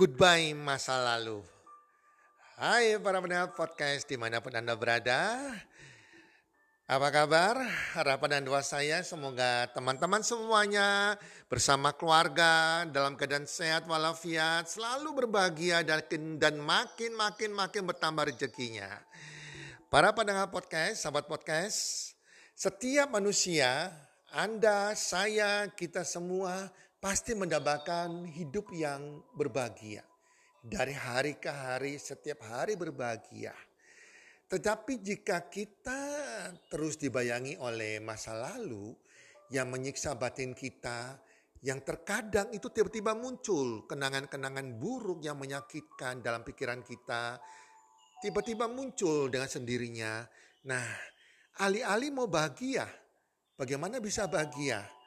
Goodbye masa lalu. Hai para pendengar podcast di mana pun Anda berada. Apa kabar? Harapan dan doa saya semoga teman-teman semuanya bersama keluarga dalam keadaan sehat walafiat, selalu berbahagia dan, dan makin makin makin bertambah rezekinya. Para pendengar podcast, sahabat podcast, setiap manusia, Anda, saya, kita semua pasti mendapatkan hidup yang berbahagia. Dari hari ke hari, setiap hari berbahagia. Tetapi jika kita terus dibayangi oleh masa lalu yang menyiksa batin kita, yang terkadang itu tiba-tiba muncul kenangan-kenangan buruk yang menyakitkan dalam pikiran kita, tiba-tiba muncul dengan sendirinya. Nah, alih-alih mau bahagia, bagaimana bisa bahagia?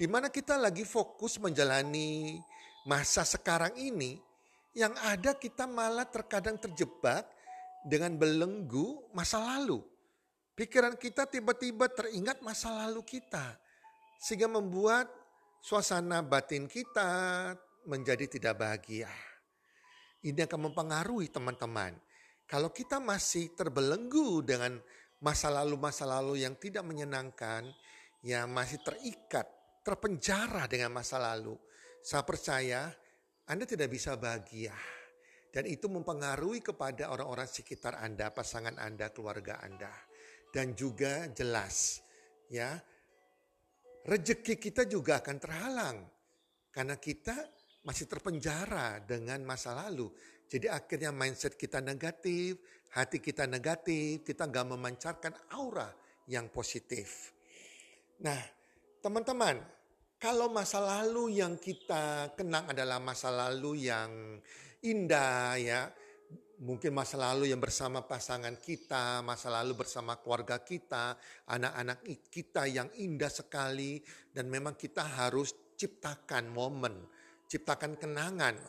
Di mana kita lagi fokus menjalani masa sekarang ini, yang ada kita malah terkadang terjebak dengan belenggu masa lalu. Pikiran kita tiba-tiba teringat masa lalu kita, sehingga membuat suasana batin kita menjadi tidak bahagia. Ini akan mempengaruhi teman-teman. Kalau kita masih terbelenggu dengan masa lalu-masa lalu yang tidak menyenangkan, ya masih terikat terpenjara dengan masa lalu, saya percaya Anda tidak bisa bahagia. Dan itu mempengaruhi kepada orang-orang sekitar Anda, pasangan Anda, keluarga Anda. Dan juga jelas ya, rejeki kita juga akan terhalang. Karena kita masih terpenjara dengan masa lalu. Jadi akhirnya mindset kita negatif, hati kita negatif, kita nggak memancarkan aura yang positif. Nah, teman-teman, kalau masa lalu yang kita kenang adalah masa lalu yang indah ya, mungkin masa lalu yang bersama pasangan kita, masa lalu bersama keluarga kita, anak-anak kita yang indah sekali dan memang kita harus ciptakan momen, ciptakan kenangan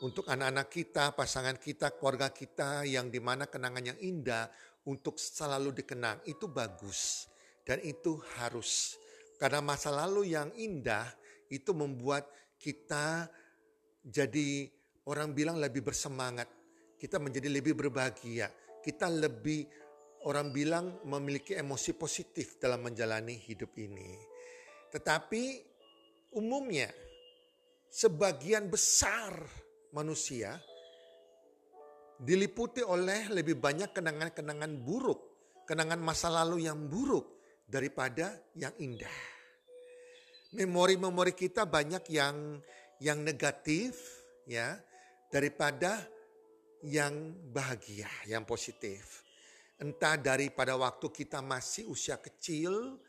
untuk anak-anak kita, pasangan kita, keluarga kita yang di mana kenangan yang indah untuk selalu dikenang. Itu bagus dan itu harus karena masa lalu yang indah itu membuat kita jadi orang bilang lebih bersemangat. Kita menjadi lebih berbahagia. Kita lebih orang bilang memiliki emosi positif dalam menjalani hidup ini. Tetapi umumnya sebagian besar manusia diliputi oleh lebih banyak kenangan-kenangan buruk, kenangan masa lalu yang buruk daripada yang indah memori-memori kita banyak yang yang negatif ya daripada yang bahagia, yang positif. Entah daripada waktu kita masih usia kecil,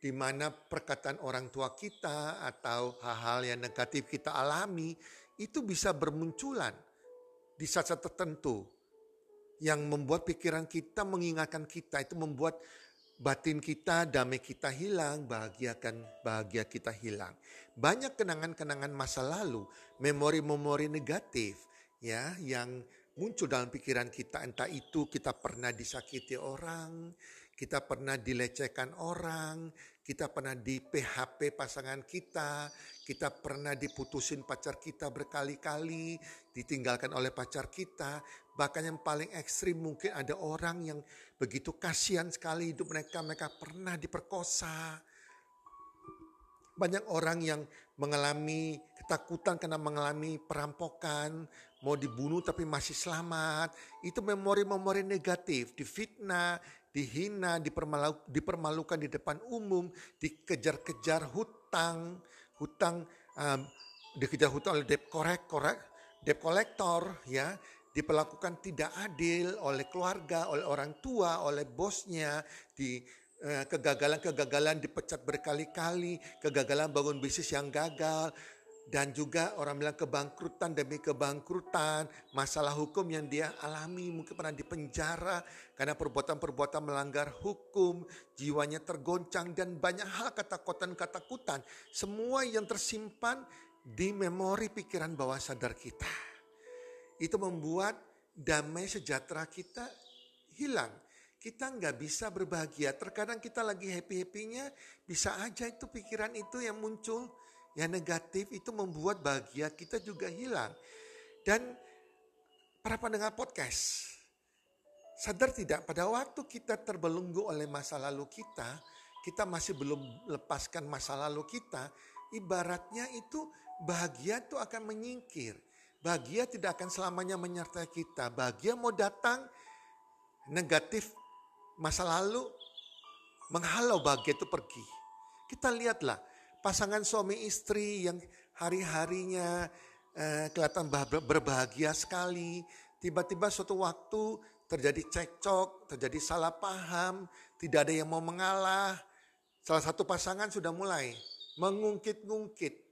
di mana perkataan orang tua kita atau hal-hal yang negatif kita alami, itu bisa bermunculan di saat-saat tertentu yang membuat pikiran kita mengingatkan kita, itu membuat batin kita, damai kita hilang, bahagiakan bahagia kita hilang. Banyak kenangan-kenangan masa lalu, memori-memori negatif ya yang muncul dalam pikiran kita entah itu kita pernah disakiti orang, kita pernah dilecehkan orang, kita pernah di PHP pasangan kita, kita pernah diputusin pacar kita berkali-kali, ditinggalkan oleh pacar kita. Bahkan yang paling ekstrim mungkin ada orang yang begitu kasihan sekali hidup mereka, mereka pernah diperkosa. Banyak orang yang mengalami ketakutan karena mengalami perampokan, mau dibunuh tapi masih selamat. Itu memori-memori negatif, difitnah, dihina, dipermalu, dipermalukan di depan umum, dikejar-kejar hutang, hutang um, dikejar hutang oleh debt korek, korek, debt collector ya, diperlakukan tidak adil oleh keluarga, oleh orang tua, oleh bosnya, di eh, kegagalan-kegagalan dipecat berkali-kali, kegagalan bangun bisnis yang gagal, dan juga orang bilang kebangkrutan demi kebangkrutan, masalah hukum yang dia alami, mungkin pernah dipenjara karena perbuatan-perbuatan melanggar hukum, jiwanya tergoncang dan banyak hal ketakutan-ketakutan, semua yang tersimpan di memori pikiran bawah sadar kita. Itu membuat damai sejahtera kita hilang. Kita nggak bisa berbahagia. Terkadang kita lagi happy-happynya, bisa aja itu pikiran itu yang muncul yang negatif itu membuat bahagia kita juga hilang. Dan para pendengar podcast, sadar tidak pada waktu kita terbelenggu oleh masa lalu kita, kita masih belum lepaskan masa lalu kita, ibaratnya itu bahagia itu akan menyingkir. Bahagia tidak akan selamanya menyertai kita. Bahagia mau datang, negatif masa lalu menghalau bahagia itu pergi. Kita lihatlah pasangan suami istri yang hari-harinya eh, kelihatan berbahagia sekali, tiba-tiba suatu waktu terjadi cekcok, terjadi salah paham, tidak ada yang mau mengalah. Salah satu pasangan sudah mulai mengungkit-ungkit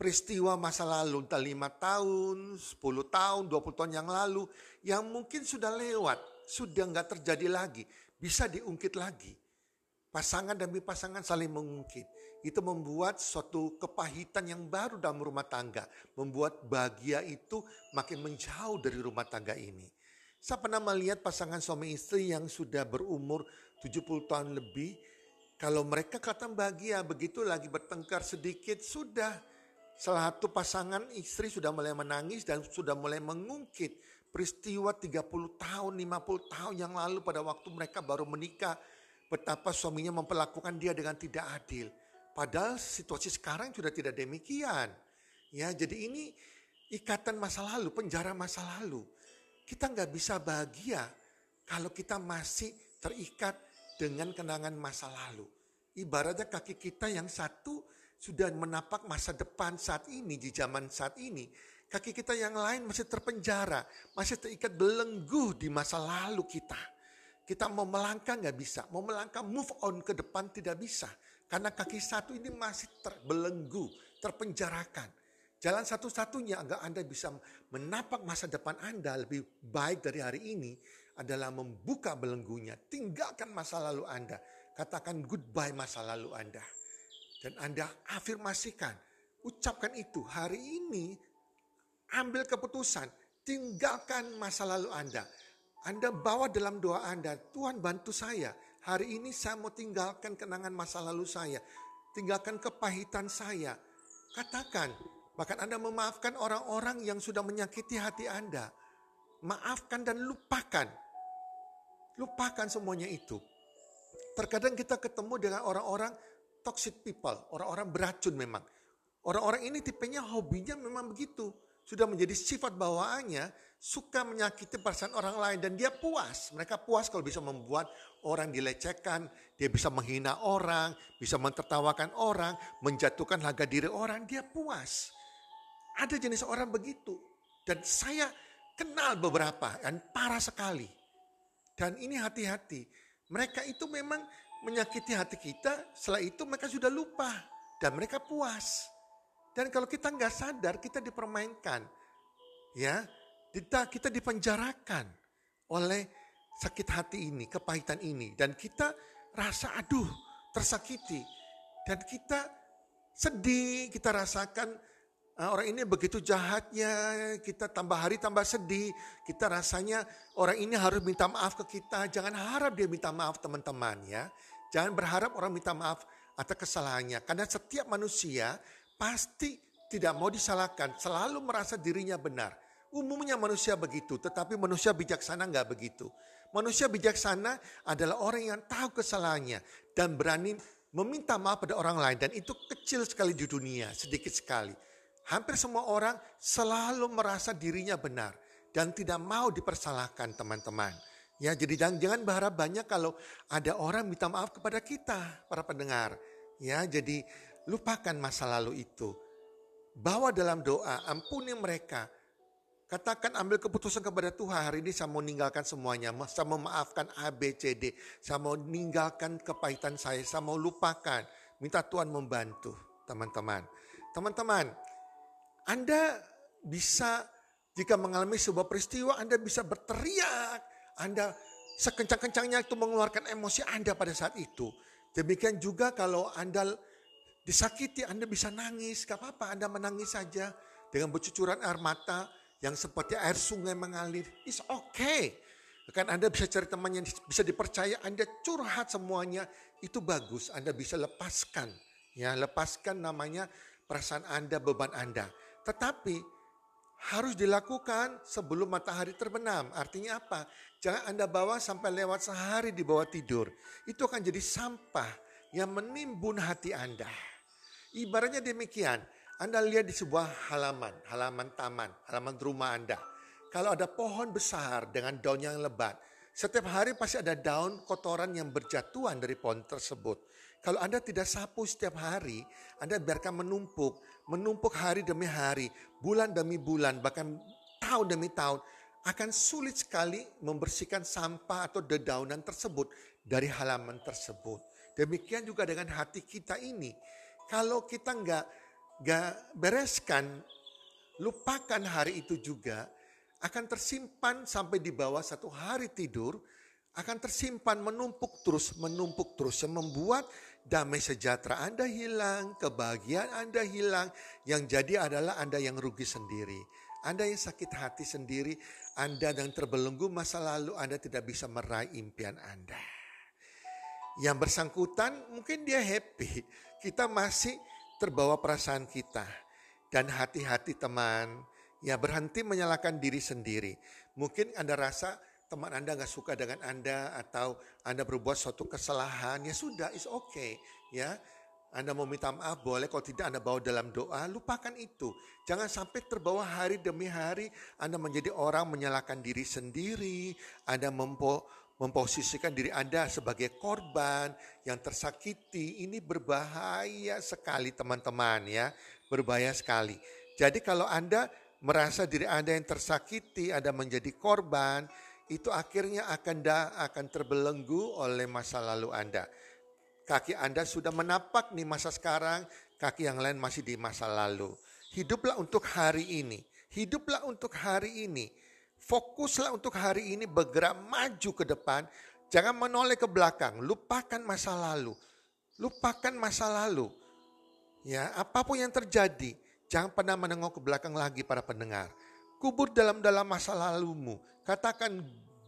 peristiwa masa lalu, entah lima tahun, 10 tahun, 20 tahun yang lalu, yang mungkin sudah lewat, sudah nggak terjadi lagi, bisa diungkit lagi. Pasangan demi pasangan saling mengungkit. Itu membuat suatu kepahitan yang baru dalam rumah tangga. Membuat bahagia itu makin menjauh dari rumah tangga ini. Saya pernah melihat pasangan suami istri yang sudah berumur 70 tahun lebih. Kalau mereka kata bahagia, begitu lagi bertengkar sedikit, sudah satu pasangan istri sudah mulai menangis dan sudah mulai mengungkit peristiwa 30 tahun, 50 tahun yang lalu pada waktu mereka baru menikah betapa suaminya memperlakukan dia dengan tidak adil. Padahal situasi sekarang sudah tidak demikian. Ya, jadi ini ikatan masa lalu, penjara masa lalu. Kita nggak bisa bahagia kalau kita masih terikat dengan kenangan masa lalu. Ibaratnya kaki kita yang satu sudah menapak masa depan saat ini, di zaman saat ini. Kaki kita yang lain masih terpenjara, masih terikat belenggu di masa lalu kita. Kita mau melangkah nggak bisa, mau melangkah move on ke depan tidak bisa. Karena kaki satu ini masih terbelenggu, terpenjarakan. Jalan satu-satunya agar Anda bisa menapak masa depan Anda lebih baik dari hari ini adalah membuka belenggunya. Tinggalkan masa lalu Anda. Katakan goodbye masa lalu Anda. Dan Anda afirmasikan, ucapkan itu hari ini ambil keputusan, tinggalkan masa lalu Anda anda bawa dalam doa Anda, Tuhan bantu saya. Hari ini saya mau tinggalkan kenangan masa lalu saya. Tinggalkan kepahitan saya. Katakan, bahkan Anda memaafkan orang-orang yang sudah menyakiti hati Anda. Maafkan dan lupakan. Lupakan semuanya itu. Terkadang kita ketemu dengan orang-orang toxic people, orang-orang beracun memang. Orang-orang ini tipenya hobinya memang begitu sudah menjadi sifat bawaannya, suka menyakiti perasaan orang lain dan dia puas. Mereka puas kalau bisa membuat orang dilecehkan, dia bisa menghina orang, bisa mentertawakan orang, menjatuhkan harga diri orang, dia puas. Ada jenis orang begitu. Dan saya kenal beberapa dan parah sekali. Dan ini hati-hati. Mereka itu memang menyakiti hati kita, setelah itu mereka sudah lupa. Dan mereka puas. Dan kalau kita nggak sadar, kita dipermainkan. Ya, kita, kita dipenjarakan oleh sakit hati ini, kepahitan ini. Dan kita rasa aduh tersakiti. Dan kita sedih, kita rasakan orang ini begitu jahatnya, kita tambah hari tambah sedih. Kita rasanya orang ini harus minta maaf ke kita. Jangan harap dia minta maaf teman-teman ya. Jangan berharap orang minta maaf atas kesalahannya. Karena setiap manusia pasti tidak mau disalahkan, selalu merasa dirinya benar. Umumnya manusia begitu, tetapi manusia bijaksana nggak begitu. Manusia bijaksana adalah orang yang tahu kesalahannya dan berani meminta maaf pada orang lain. Dan itu kecil sekali di dunia, sedikit sekali. Hampir semua orang selalu merasa dirinya benar dan tidak mau dipersalahkan teman-teman. Ya, jadi jangan, jangan berharap banyak kalau ada orang minta maaf kepada kita, para pendengar. Ya, jadi lupakan masa lalu itu. Bawa dalam doa, ampuni mereka Katakan ambil keputusan kepada Tuhan hari ini saya mau meninggalkan semuanya. Saya mau memaafkan A, B, C, D. Saya mau meninggalkan kepahitan saya. Saya mau lupakan. Minta Tuhan membantu teman-teman. Teman-teman, Anda bisa jika mengalami sebuah peristiwa Anda bisa berteriak. Anda sekencang-kencangnya itu mengeluarkan emosi Anda pada saat itu. Demikian juga kalau Anda disakiti Anda bisa nangis. Gak apa-apa Anda menangis saja dengan bercucuran air mata yang seperti air sungai mengalir, is okay. Kan Anda bisa cari teman yang bisa dipercaya, Anda curhat semuanya, itu bagus. Anda bisa lepaskan, ya lepaskan namanya perasaan Anda, beban Anda. Tetapi harus dilakukan sebelum matahari terbenam. Artinya apa? Jangan Anda bawa sampai lewat sehari di bawah tidur. Itu akan jadi sampah yang menimbun hati Anda. Ibaratnya demikian, anda lihat di sebuah halaman, halaman taman, halaman rumah Anda. Kalau ada pohon besar dengan daun yang lebat, setiap hari pasti ada daun kotoran yang berjatuhan dari pohon tersebut. Kalau Anda tidak sapu setiap hari, Anda biarkan menumpuk, menumpuk hari demi hari, bulan demi bulan, bahkan tahun demi tahun, akan sulit sekali membersihkan sampah atau dedaunan tersebut dari halaman tersebut. Demikian juga dengan hati kita ini. Kalau kita nggak gak bereskan, lupakan hari itu juga, akan tersimpan sampai di bawah satu hari tidur, akan tersimpan menumpuk terus, menumpuk terus, yang membuat damai sejahtera Anda hilang, kebahagiaan Anda hilang, yang jadi adalah Anda yang rugi sendiri. Anda yang sakit hati sendiri, Anda yang terbelenggu masa lalu, Anda tidak bisa meraih impian Anda. Yang bersangkutan mungkin dia happy, kita masih terbawa perasaan kita. Dan hati-hati teman, ya berhenti menyalahkan diri sendiri. Mungkin Anda rasa teman Anda nggak suka dengan Anda atau Anda berbuat suatu kesalahan, ya sudah, it's okay. Ya, anda mau minta maaf boleh, kalau tidak Anda bawa dalam doa, lupakan itu. Jangan sampai terbawa hari demi hari Anda menjadi orang menyalahkan diri sendiri, Anda mempo, memposisikan diri Anda sebagai korban yang tersakiti, ini berbahaya sekali teman-teman ya, berbahaya sekali. Jadi kalau Anda merasa diri Anda yang tersakiti, Anda menjadi korban, itu akhirnya akan da, akan terbelenggu oleh masa lalu Anda. Kaki Anda sudah menapak di masa sekarang, kaki yang lain masih di masa lalu. Hiduplah untuk hari ini. Hiduplah untuk hari ini Fokuslah untuk hari ini bergerak maju ke depan. Jangan menoleh ke belakang. Lupakan masa lalu. Lupakan masa lalu. Ya, apa pun yang terjadi, jangan pernah menengok ke belakang lagi para pendengar. Kubur dalam-dalam masa lalumu. Katakan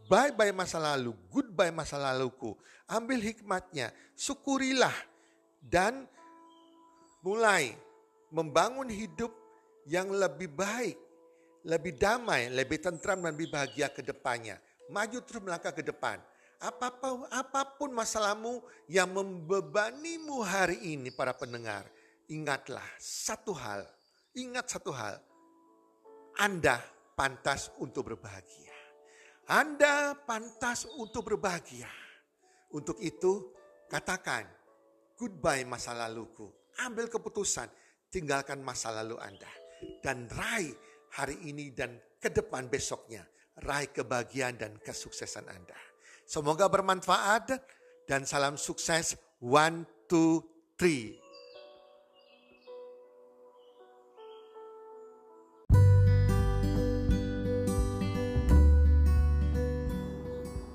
bye-bye masa lalu, goodbye masa laluku. Ambil hikmatnya, syukurilah dan mulai membangun hidup yang lebih baik lebih damai, lebih tentram dan lebih bahagia ke depannya. Maju terus melangkah ke depan. Apa pun, apa pun masalahmu yang membebanimu hari ini para pendengar. Ingatlah satu hal, ingat satu hal. Anda pantas untuk berbahagia. Anda pantas untuk berbahagia. Untuk itu katakan goodbye masa laluku. Ambil keputusan, tinggalkan masa lalu Anda. Dan raih hari ini dan ke depan besoknya. Raih kebahagiaan dan kesuksesan Anda. Semoga bermanfaat dan salam sukses. One, two, three.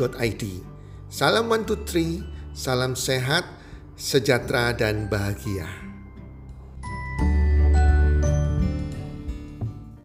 healthcommunity.id. Salam one two three, salam sehat, sejahtera dan bahagia.